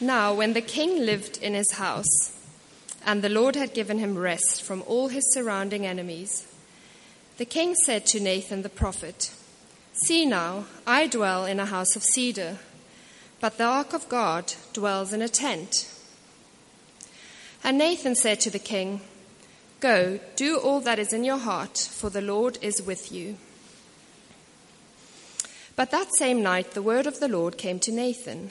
Now, when the king lived in his house, and the Lord had given him rest from all his surrounding enemies, the king said to Nathan the prophet, See now, I dwell in a house of cedar, but the ark of God dwells in a tent. And Nathan said to the king, Go, do all that is in your heart, for the Lord is with you. But that same night the word of the Lord came to Nathan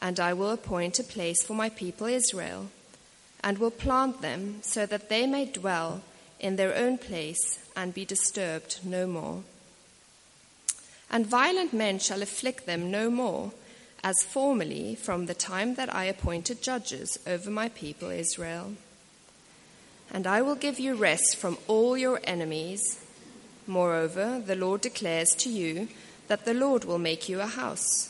And I will appoint a place for my people Israel, and will plant them so that they may dwell in their own place and be disturbed no more. And violent men shall afflict them no more, as formerly from the time that I appointed judges over my people Israel. And I will give you rest from all your enemies. Moreover, the Lord declares to you that the Lord will make you a house.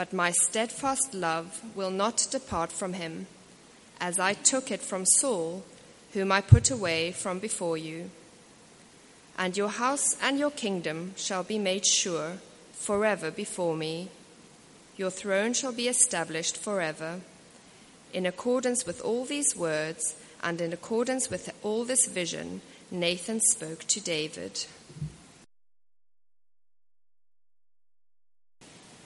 But my steadfast love will not depart from him, as I took it from Saul whom I put away from before you. And your house and your kingdom shall be made sure forever before me. Your throne shall be established forever. In accordance with all these words, and in accordance with all this vision, Nathan spoke to David.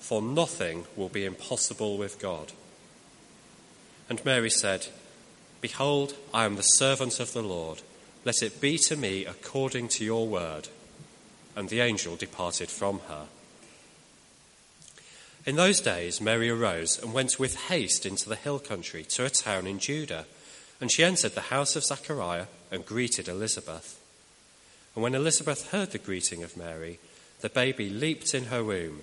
For nothing will be impossible with God. And Mary said, Behold, I am the servant of the Lord. Let it be to me according to your word. And the angel departed from her. In those days, Mary arose and went with haste into the hill country to a town in Judah. And she entered the house of Zechariah and greeted Elizabeth. And when Elizabeth heard the greeting of Mary, the baby leaped in her womb.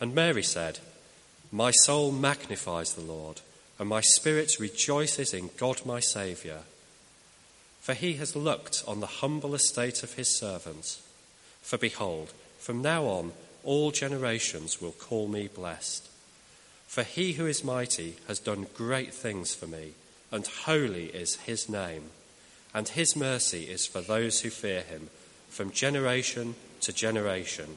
And Mary said, My soul magnifies the Lord, and my spirit rejoices in God my Saviour. For he has looked on the humble estate of his servant. For behold, from now on all generations will call me blessed. For he who is mighty has done great things for me, and holy is his name. And his mercy is for those who fear him, from generation to generation.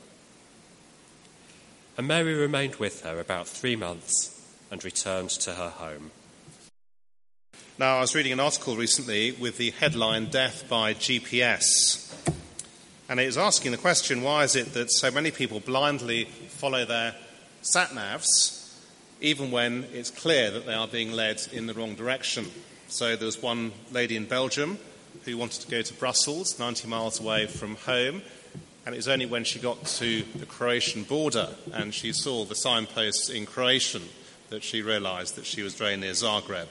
And Mary remained with her about three months and returned to her home. Now, I was reading an article recently with the headline Death by GPS. And it was asking the question why is it that so many people blindly follow their sat navs, even when it's clear that they are being led in the wrong direction? So there was one lady in Belgium who wanted to go to Brussels, 90 miles away from home, and it was only when she got to the Croatian border and she saw the signposts in Croatian that she realised that she was very near Zagreb.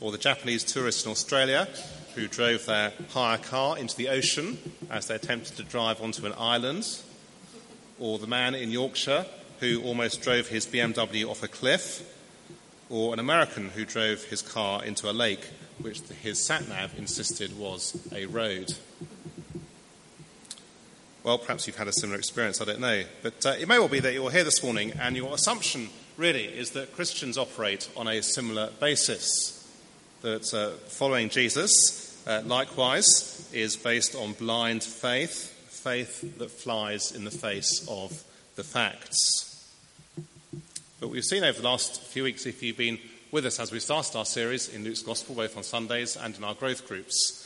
Or the Japanese tourist in Australia who drove their hire car into the ocean as they attempted to drive onto an island. Or the man in Yorkshire who almost drove his BMW off a cliff. Or an American who drove his car into a lake, which his sat nav insisted was a road. Well, perhaps you've had a similar experience, I don't know. But uh, it may well be that you're here this morning and your assumption really is that Christians operate on a similar basis. That uh, following Jesus, uh, likewise, is based on blind faith, faith that flies in the face of the facts. But we've seen over the last few weeks, if you've been with us as we started our series in Luke's Gospel, both on Sundays and in our growth groups,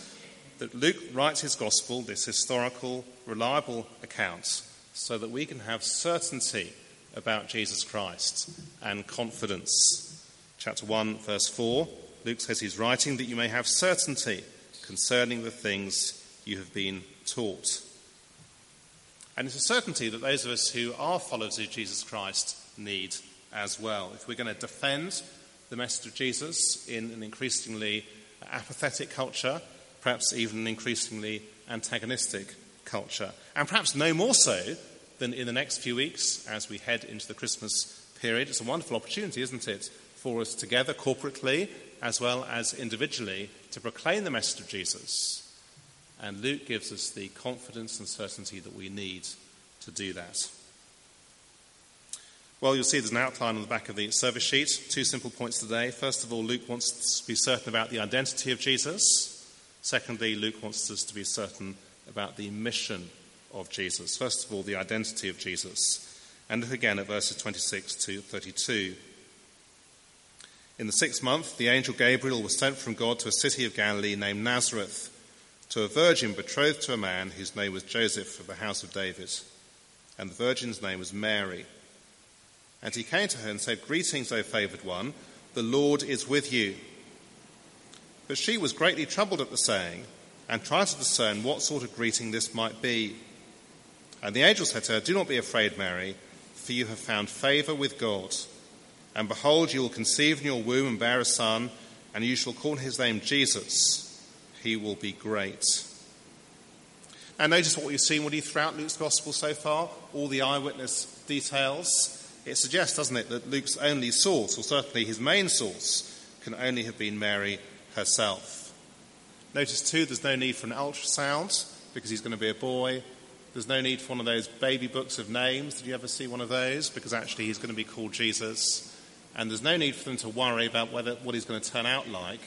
that Luke writes his gospel, this historical, reliable account, so that we can have certainty about Jesus Christ and confidence. Chapter 1, verse 4, Luke says he's writing that you may have certainty concerning the things you have been taught. And it's a certainty that those of us who are followers of Jesus Christ need as well. If we're going to defend the message of Jesus in an increasingly apathetic culture, perhaps even an increasingly antagonistic culture. And perhaps no more so than in the next few weeks as we head into the Christmas period. It's a wonderful opportunity, isn't it, for us together corporately as well as individually to proclaim the message of Jesus. And Luke gives us the confidence and certainty that we need to do that. Well, you'll see there's an outline on the back of the service sheet. Two simple points today. First of all, Luke wants to be certain about the identity of Jesus. Secondly, Luke wants us to be certain about the mission of Jesus. First of all, the identity of Jesus. And look again at verses 26 to 32. In the sixth month, the angel Gabriel was sent from God to a city of Galilee named Nazareth, to a virgin betrothed to a man whose name was Joseph of the house of David. And the virgin's name was Mary. And he came to her and said, Greetings, O favoured one, the Lord is with you. But she was greatly troubled at the saying and tried to discern what sort of greeting this might be. And the angel said to her, Do not be afraid, Mary, for you have found favour with God. And behold, you will conceive in your womb and bear a son, and you shall call his name Jesus. He will be great. And notice what we've seen already throughout Luke's gospel so far, all the eyewitness details. It suggests, doesn't it, that Luke's only source, or certainly his main source, can only have been Mary herself. Notice too, there's no need for an ultrasound because he's going to be a boy. There's no need for one of those baby books of names. Did you ever see one of those? Because actually, he's going to be called Jesus. and there's no need for them to worry about whether, what he's going to turn out like,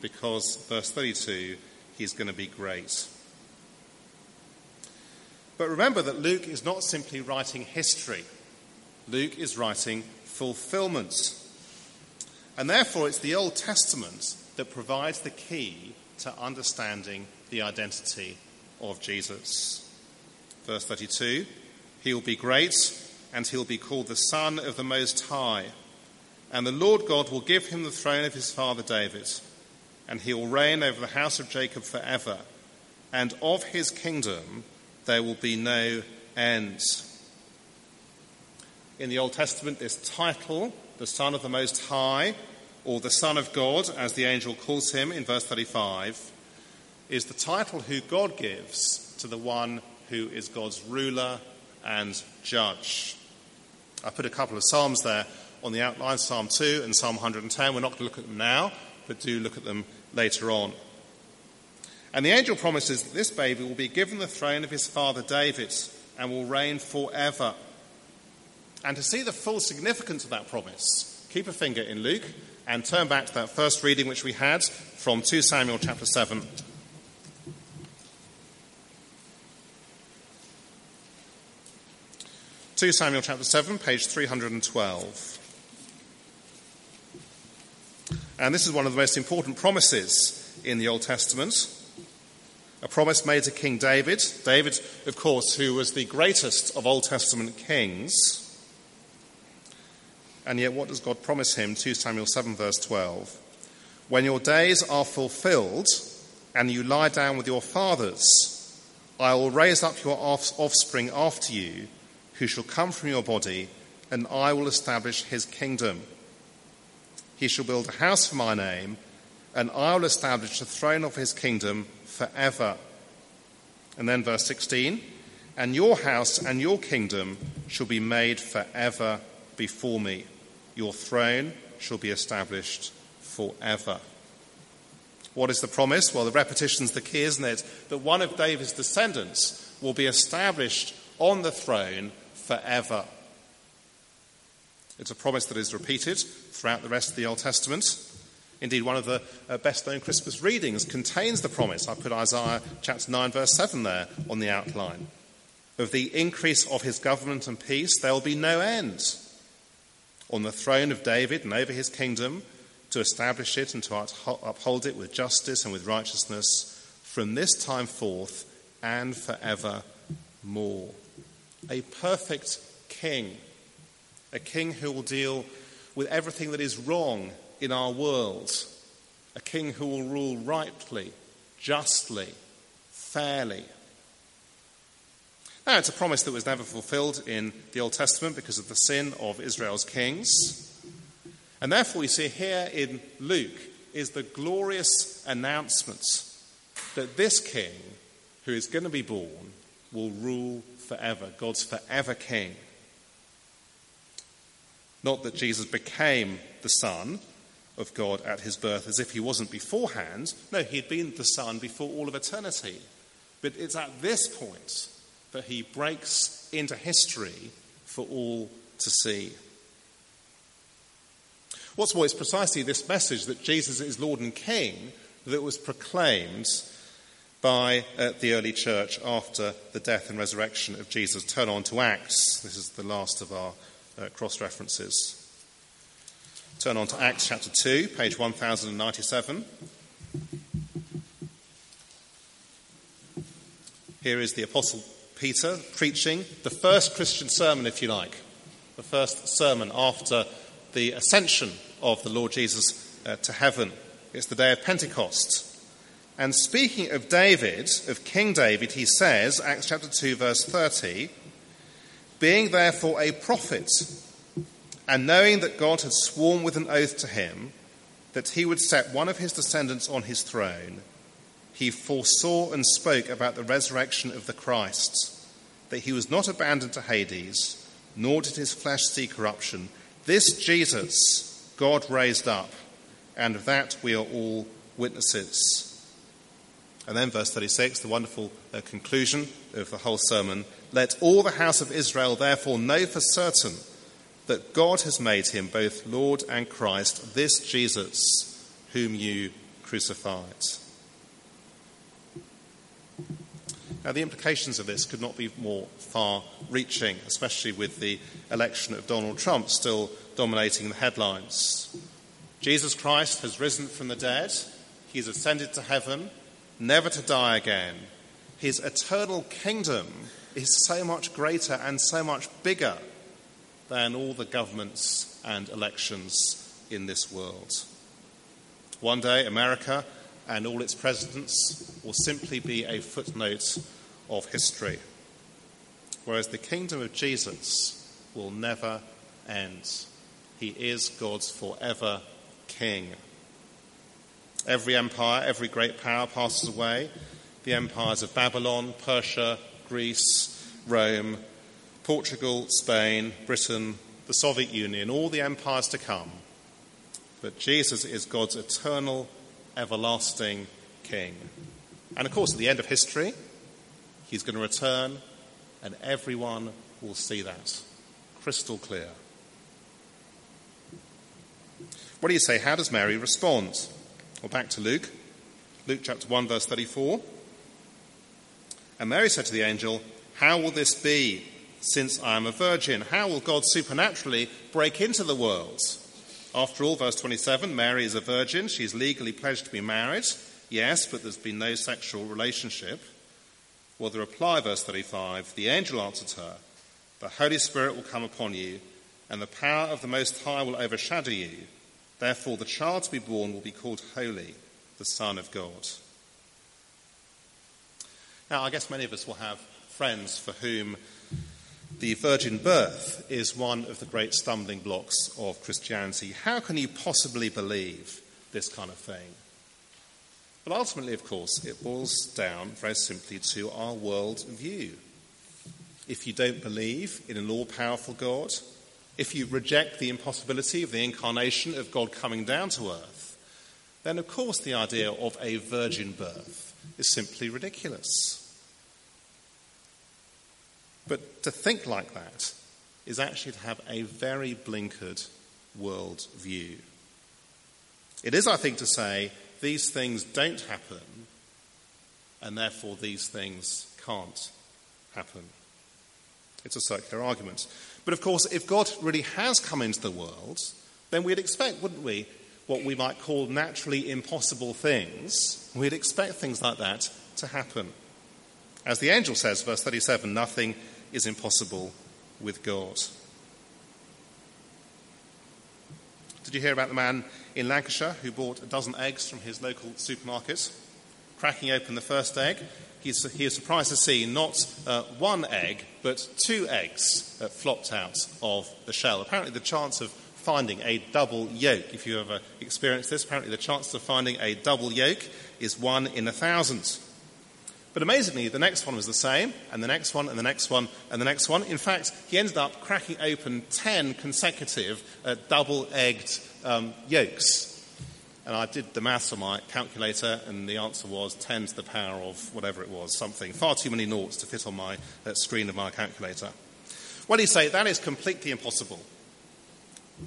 because, verse 32, he's going to be great. But remember that Luke is not simply writing history, Luke is writing fulfillment. And therefore, it's the Old Testament that provides the key to understanding the identity of Jesus. Verse 32 He will be great, and he'll be called the Son of the Most High. And the Lord God will give him the throne of his father David, and he will reign over the house of Jacob forever, and of his kingdom there will be no end. In the Old Testament, this title, the Son of the Most High, or the Son of God, as the angel calls him in verse 35, is the title who God gives to the one who is God's ruler and judge. I put a couple of Psalms there on the outline Psalm 2 and Psalm 110. We're not going to look at them now, but do look at them later on. And the angel promises that this baby will be given the throne of his father David and will reign forever. And to see the full significance of that promise, keep a finger in Luke and turn back to that first reading which we had from 2 Samuel chapter 7. Two Samuel chapter seven, page three hundred and twelve. And this is one of the most important promises in the Old Testament. A promise made to King David. David, of course, who was the greatest of Old Testament kings. And yet, what does God promise him? 2 Samuel 7, verse 12. When your days are fulfilled and you lie down with your fathers, I will raise up your offspring after you, who shall come from your body, and I will establish his kingdom. He shall build a house for my name, and I will establish the throne of his kingdom forever. And then verse 16 And your house and your kingdom shall be made forever before me. Your throne shall be established forever. What is the promise? Well, the repetition's the key, isn't it? That one of David's descendants will be established on the throne forever. It's a promise that is repeated throughout the rest of the Old Testament. Indeed, one of the uh, best known Christmas readings contains the promise. I put Isaiah chapter 9, verse 7 there on the outline. Of the increase of his government and peace, there will be no end. On the throne of David and over his kingdom, to establish it and to uphold it with justice and with righteousness from this time forth and forevermore. A perfect king, a king who will deal with everything that is wrong in our world, a king who will rule rightly, justly, fairly. Now, it's a promise that was never fulfilled in the Old Testament because of the sin of Israel's kings. And therefore, we see here in Luke is the glorious announcement that this king who is going to be born will rule forever, God's forever king. Not that Jesus became the Son of God at his birth as if he wasn't beforehand. No, he had been the Son before all of eternity. But it's at this point that he breaks into history for all to see. What's more, it's precisely this message that Jesus is Lord and King that was proclaimed by uh, the early church after the death and resurrection of Jesus. Turn on to Acts. This is the last of our uh, cross references. Turn on to Acts chapter 2, page 1097. Here is the Apostle Peter preaching the first Christian sermon, if you like, the first sermon after the ascension of the Lord Jesus uh, to heaven. It's the day of Pentecost. And speaking of David, of King David, he says, Acts chapter 2, verse 30, being therefore a prophet, and knowing that God had sworn with an oath to him that he would set one of his descendants on his throne, he foresaw and spoke about the resurrection of the Christ, that he was not abandoned to Hades, nor did his flesh see corruption. This Jesus God raised up, and of that we are all witnesses. And then, verse 36, the wonderful uh, conclusion of the whole sermon Let all the house of Israel therefore know for certain that God has made him both Lord and Christ, this Jesus whom you crucified. Now, the implications of this could not be more far reaching, especially with the election of Donald Trump still dominating the headlines. Jesus Christ has risen from the dead, he has ascended to heaven, never to die again. His eternal kingdom is so much greater and so much bigger than all the governments and elections in this world. One day, America and all its presidents will simply be a footnote of history, whereas the kingdom of Jesus will never end. He is God's forever king. Every empire, every great power passes away. The empires of Babylon, Persia, Greece, Rome, Portugal, Spain, Britain, the Soviet Union, all the empires to come. But Jesus is God's eternal, everlasting King. And of course, at the end of history, he's going to return, and everyone will see that crystal clear. What do you say? How does Mary respond? Well, back to Luke. Luke chapter 1, verse 34. And Mary said to the angel, How will this be? since I am a virgin? How will God supernaturally break into the world? After all, verse 27, Mary is a virgin. She's legally pledged to be married. Yes, but there's been no sexual relationship. Well, the reply, verse 35, the angel answered her, The Holy Spirit will come upon you, and the power of the Most High will overshadow you. Therefore, the child to be born will be called Holy, the Son of God. Now, I guess many of us will have friends for whom the virgin birth is one of the great stumbling blocks of Christianity. How can you possibly believe this kind of thing? But ultimately, of course, it boils down very simply to our world view. If you don't believe in an all powerful God, if you reject the impossibility of the incarnation of God coming down to earth, then of course the idea of a virgin birth is simply ridiculous. But to think like that is actually to have a very blinkered world view. It is, I think, to say these things don't happen, and therefore these things can't happen. It's a circular argument. But of course, if God really has come into the world, then we'd expect, wouldn't we, what we might call naturally impossible things? We'd expect things like that to happen. As the angel says, verse 37, nothing is impossible with God. Did you hear about the man in Lancashire who bought a dozen eggs from his local supermarket? Cracking open the first egg, he was surprised to see not uh, one egg, but two eggs that flopped out of the shell. Apparently, the chance of finding a double yolk, if you ever experienced this, apparently the chance of finding a double yolk is one in a thousand. But amazingly, the next one was the same, and the next one, and the next one, and the next one. In fact, he ended up cracking open 10 consecutive uh, double egged um, yolks. And I did the maths on my calculator, and the answer was 10 to the power of whatever it was, something. Far too many noughts to fit on my uh, screen of my calculator. Well, you say? That is completely impossible.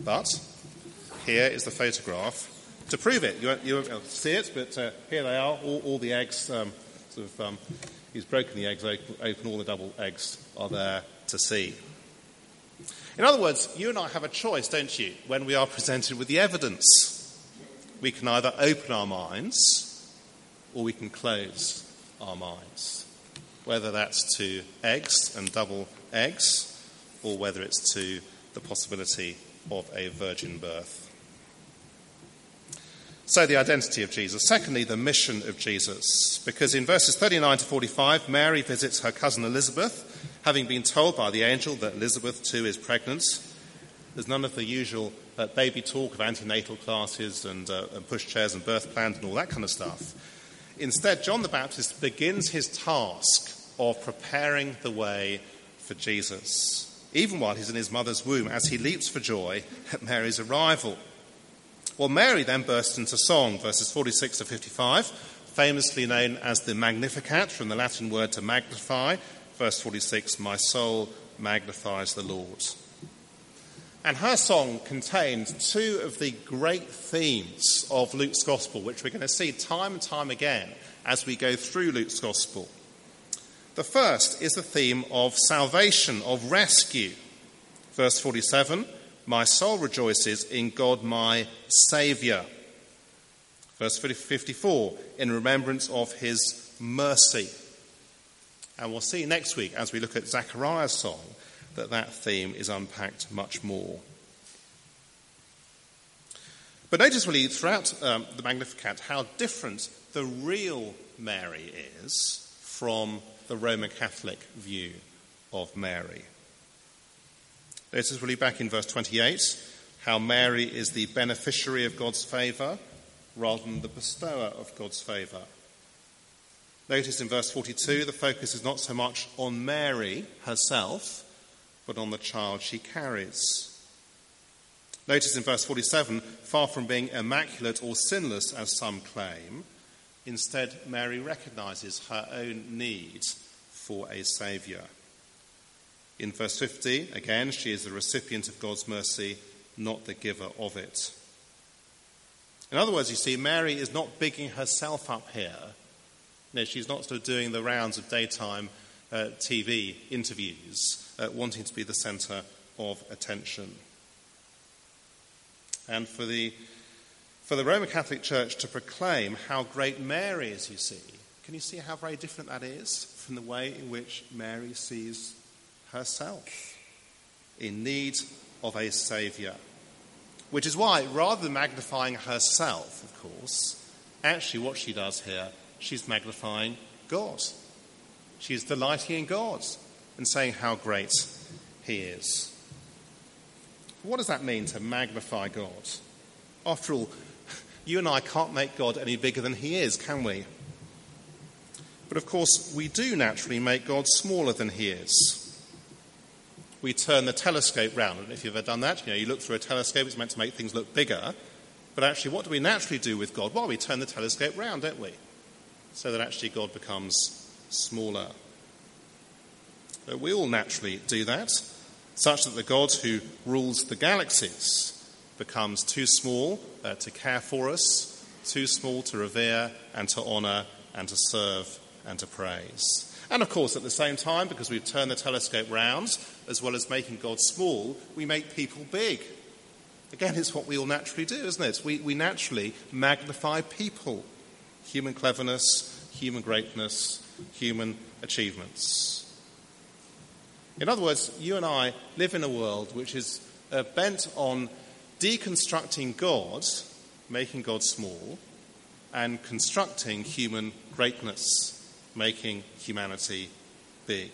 But here is the photograph to prove it. You won't, you won't see it, but uh, here they are, all, all the eggs. Um, of um, he's broken the eggs open, open, all the double eggs are there to see. In other words, you and I have a choice, don't you, when we are presented with the evidence. We can either open our minds or we can close our minds. Whether that's to eggs and double eggs or whether it's to the possibility of a virgin birth. So, the identity of Jesus. Secondly, the mission of Jesus. Because in verses 39 to 45, Mary visits her cousin Elizabeth, having been told by the angel that Elizabeth too is pregnant. There's none of the usual uh, baby talk of antenatal classes and, uh, and pushchairs and birth plans and all that kind of stuff. Instead, John the Baptist begins his task of preparing the way for Jesus, even while he's in his mother's womb, as he leaps for joy at Mary's arrival. Well, Mary then burst into song, verses 46 to 55, famously known as the Magnificat, from the Latin word to magnify. Verse 46 My soul magnifies the Lord. And her song contained two of the great themes of Luke's Gospel, which we're going to see time and time again as we go through Luke's Gospel. The first is the theme of salvation, of rescue. Verse 47 My soul rejoices in God my Saviour. Verse 54 In remembrance of his mercy. And we'll see next week as we look at Zechariah's song that that theme is unpacked much more. But notice really throughout um, the Magnificat how different the real Mary is from the Roman Catholic view of Mary. Notice really back in verse 28 how Mary is the beneficiary of God's favour rather than the bestower of God's favour. Notice in verse 42 the focus is not so much on Mary herself, but on the child she carries. Notice in verse 47 far from being immaculate or sinless, as some claim, instead, Mary recognizes her own need for a Saviour. In verse 50, again, she is the recipient of God's mercy, not the giver of it. In other words, you see, Mary is not bigging herself up here. No, she's not sort of doing the rounds of daytime uh, TV interviews, uh, wanting to be the centre of attention. And for the, for the Roman Catholic Church to proclaim how great Mary is, you see, can you see how very different that is from the way in which Mary sees herself? In need of a Saviour. Which is why, rather than magnifying herself, of course, actually what she does here, she's magnifying God. She's delighting in God and saying how great He is. What does that mean to magnify God? After all, you and I can't make God any bigger than He is, can we? But of course, we do naturally make God smaller than He is. We turn the telescope round, and if you've ever done that, you know, you look through a telescope, it's meant to make things look bigger. But actually, what do we naturally do with God? Well, we turn the telescope round, don't we? So that actually God becomes smaller. But we all naturally do that, such that the God who rules the galaxies becomes too small uh, to care for us, too small to revere and to honour and to serve and to praise. And of course, at the same time, because we've turned the telescope round, as well as making God small, we make people big. Again, it's what we all naturally do, isn't it? We, we naturally magnify people human cleverness, human greatness, human achievements. In other words, you and I live in a world which is uh, bent on deconstructing God, making God small, and constructing human greatness, making humanity big.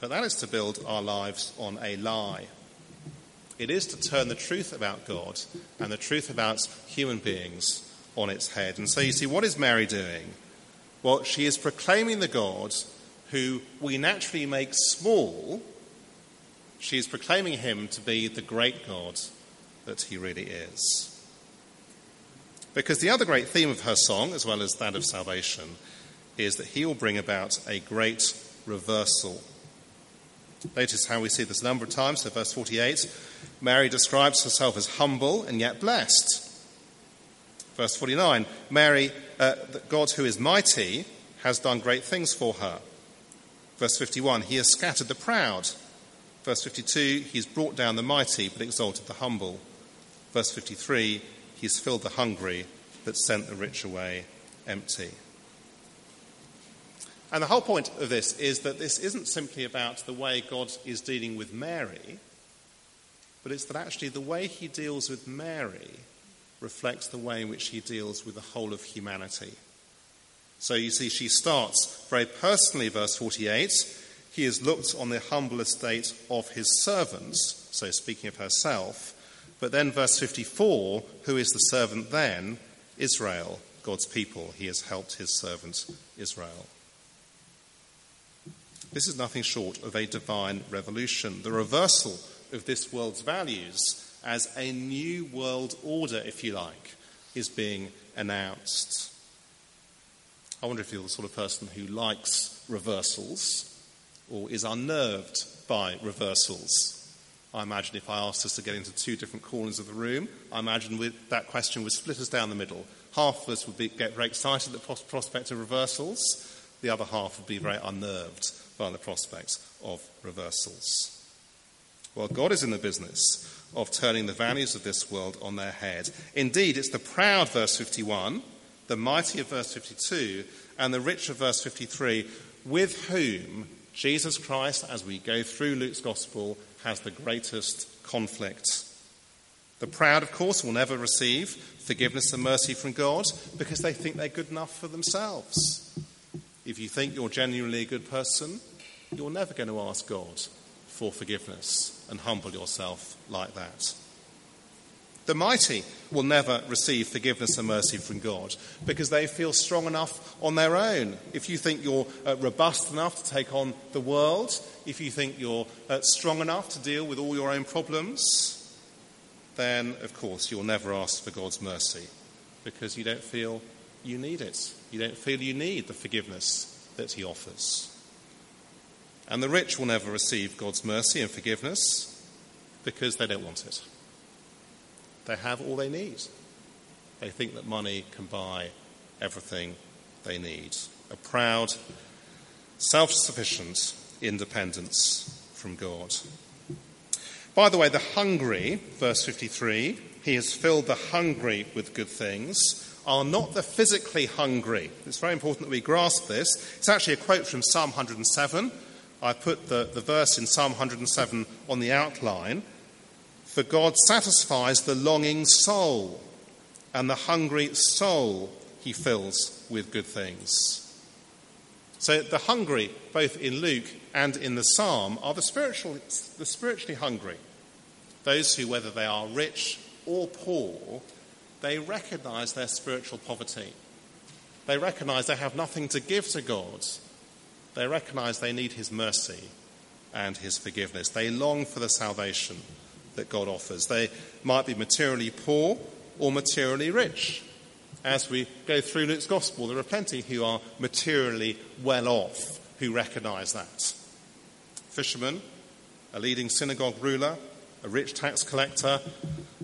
But that is to build our lives on a lie. It is to turn the truth about God and the truth about human beings on its head. And so you see, what is Mary doing? Well, she is proclaiming the God who we naturally make small. She is proclaiming him to be the great God that he really is. Because the other great theme of her song, as well as that of salvation, is that he will bring about a great reversal. Notice how we see this a number of times. So, verse 48 Mary describes herself as humble and yet blessed. Verse 49 Mary, uh, God who is mighty, has done great things for her. Verse 51 He has scattered the proud. Verse 52 He's brought down the mighty but exalted the humble. Verse 53 He's filled the hungry, but sent the rich away empty. And the whole point of this is that this isn't simply about the way God is dealing with Mary, but it's that actually the way he deals with Mary reflects the way in which he deals with the whole of humanity. So you see, she starts very personally, verse 48. He has looked on the humble estate of his servants, so speaking of herself, but then, verse 54 who is the servant then? Israel, God's people. He has helped his servant Israel. This is nothing short of a divine revolution, the reversal of this world's values as a new world order, if you like, is being announced. I wonder if you're the sort of person who likes reversals or is unnerved by reversals. I imagine if I asked us to get into two different corners of the room, I imagine that question would split us down the middle. Half of us would be, get very excited at the prospect of reversals, the other half would be very unnerved by the prospect of reversals. Well, God is in the business of turning the values of this world on their head. Indeed, it's the proud, verse 51, the mighty of verse 52, and the rich of verse 53, with whom Jesus Christ, as we go through Luke's gospel, has the greatest conflict. The proud, of course, will never receive forgiveness and mercy from God because they think they're good enough for themselves. If you think you're genuinely a good person, you're never going to ask God for forgiveness and humble yourself like that. The mighty will never receive forgiveness and mercy from God because they feel strong enough on their own. If you think you're uh, robust enough to take on the world, if you think you're uh, strong enough to deal with all your own problems, then of course you'll never ask for God's mercy because you don't feel you need it. You don't feel you need the forgiveness that He offers. And the rich will never receive God's mercy and forgiveness because they don't want it. They have all they need. They think that money can buy everything they need. A proud, self sufficient independence from God. By the way, the hungry, verse 53, he has filled the hungry with good things, are not the physically hungry. It's very important that we grasp this. It's actually a quote from Psalm 107. I put the, the verse in Psalm 107 on the outline. For God satisfies the longing soul, and the hungry soul he fills with good things. So the hungry, both in Luke and in the psalm, are the, spiritual, the spiritually hungry. Those who, whether they are rich or poor, they recognize their spiritual poverty. They recognize they have nothing to give to God. They recognize they need His mercy and His forgiveness. They long for the salvation that God offers. They might be materially poor or materially rich. As we go through Luke's gospel, there are plenty who are materially well off who recognize that. Fishermen, a leading synagogue ruler, a rich tax collector,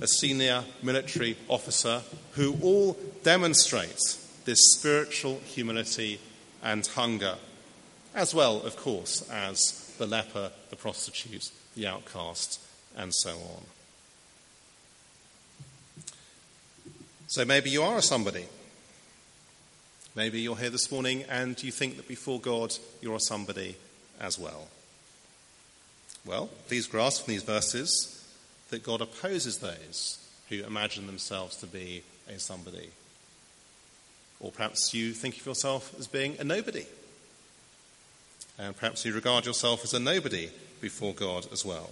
a senior military officer, who all demonstrate this spiritual humility and hunger, as well, of course, as the leper, the prostitute, the outcast, and so on. So maybe you are a somebody. Maybe you're here this morning and you think that before God you're a somebody as well. Well, please grasp from these verses that God opposes those who imagine themselves to be a somebody. Or perhaps you think of yourself as being a nobody. And perhaps you regard yourself as a nobody before God as well.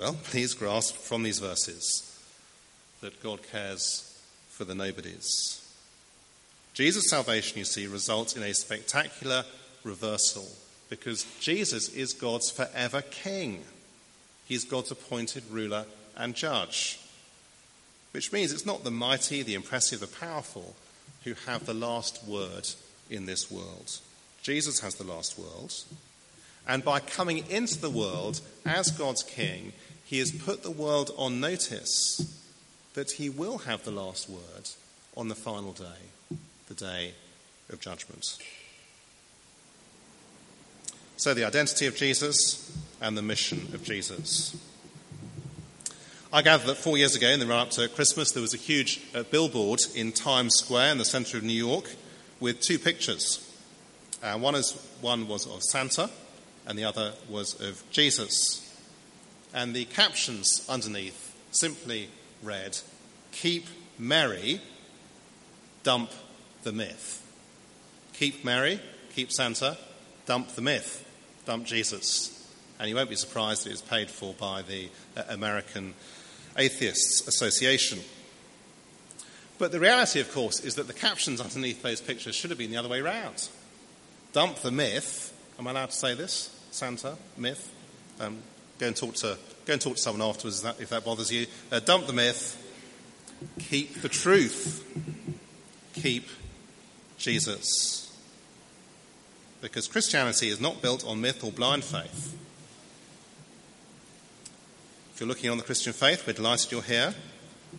Well, please grasp from these verses that God cares for the nobodies. Jesus' salvation, you see, results in a spectacular reversal because Jesus is God's forever king. He's God's appointed ruler and judge. Which means it's not the mighty, the impressive, the powerful who have the last word in this world. Jesus has the last word. And by coming into the world as God's king, he has put the world on notice that he will have the last word on the final day, the day of judgment. So, the identity of Jesus and the mission of Jesus. I gather that four years ago, in the run up to Christmas, there was a huge uh, billboard in Times Square in the centre of New York with two pictures. Uh, one, is, one was of Santa, and the other was of Jesus. And the captions underneath simply read, Keep merry, dump the myth. Keep merry, keep Santa, dump the myth, dump Jesus. And you won't be surprised that it was paid for by the uh, American Atheists Association. But the reality, of course, is that the captions underneath those pictures should have been the other way round. Dump the myth. Am I allowed to say this? Santa, myth. Um, Go and talk to, go and talk to someone afterwards if that bothers you. Uh, dump the myth. Keep the truth. Keep Jesus. Because Christianity is not built on myth or blind faith. If you're looking on the Christian faith, we're delighted you're here.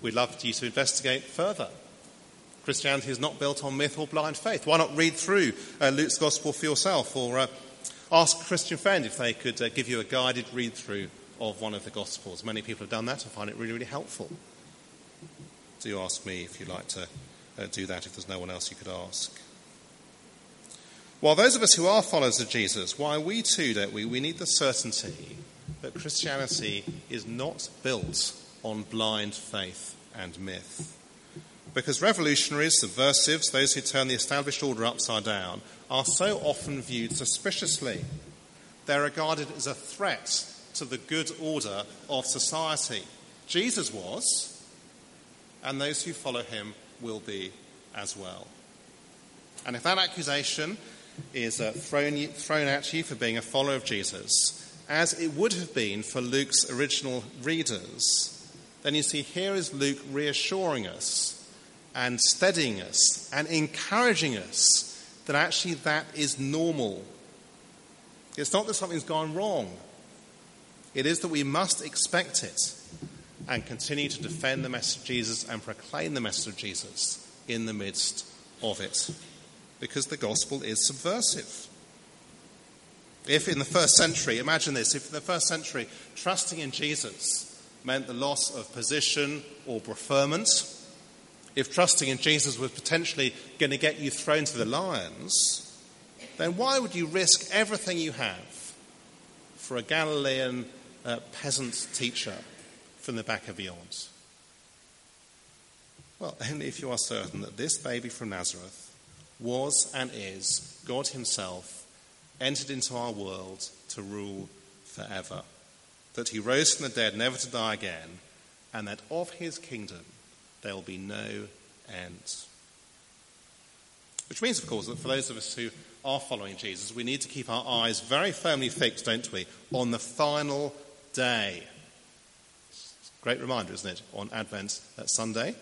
We'd love you to investigate further. Christianity is not built on myth or blind faith. Why not read through uh, Luke's Gospel for yourself or uh, ask Christian friend if they could uh, give you a guided read through of one of the Gospels? Many people have done that. I find it really, really helpful. Do ask me if you'd like to uh, do that if there's no one else you could ask. While those of us who are followers of Jesus, why we too, don't we? We need the certainty that Christianity is not built on blind faith and myth. Because revolutionaries, subversives, those who turn the established order upside down, are so often viewed suspiciously. They're regarded as a threat to the good order of society. Jesus was, and those who follow him will be as well. And if that accusation is uh, thrown, thrown at you for being a follower of Jesus, as it would have been for Luke's original readers, then you see here is Luke reassuring us and steadying us and encouraging us that actually that is normal. It's not that something's gone wrong, it is that we must expect it and continue to defend the message of Jesus and proclaim the message of Jesus in the midst of it. Because the gospel is subversive. If in the first century, imagine this, if in the first century trusting in Jesus meant the loss of position or preferment, if trusting in Jesus was potentially going to get you thrown to the lions, then why would you risk everything you have for a Galilean uh, peasant teacher from the back of beyond? Well, only if you are certain that this baby from Nazareth was and is God Himself entered into our world to rule forever, that He rose from the dead never to die again, and that of His kingdom there will be no end. Which means, of course, that for those of us who are following Jesus, we need to keep our eyes very firmly fixed, don't we, on the final day. Great reminder, isn't it, on Advent that Sunday,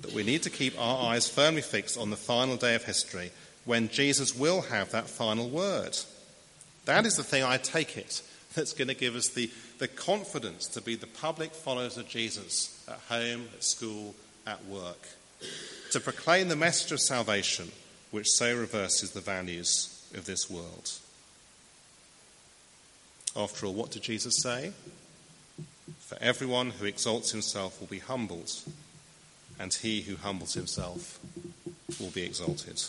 that we need to keep our eyes firmly fixed on the final day of history when Jesus will have that final word. That is the thing, I take it, that's going to give us the, the confidence to be the public followers of Jesus at home, at school, at work, to proclaim the message of salvation which so reverses the values of this world. After all, what did Jesus say? For everyone who exalts himself will be humbled, and he who humbles himself will be exalted.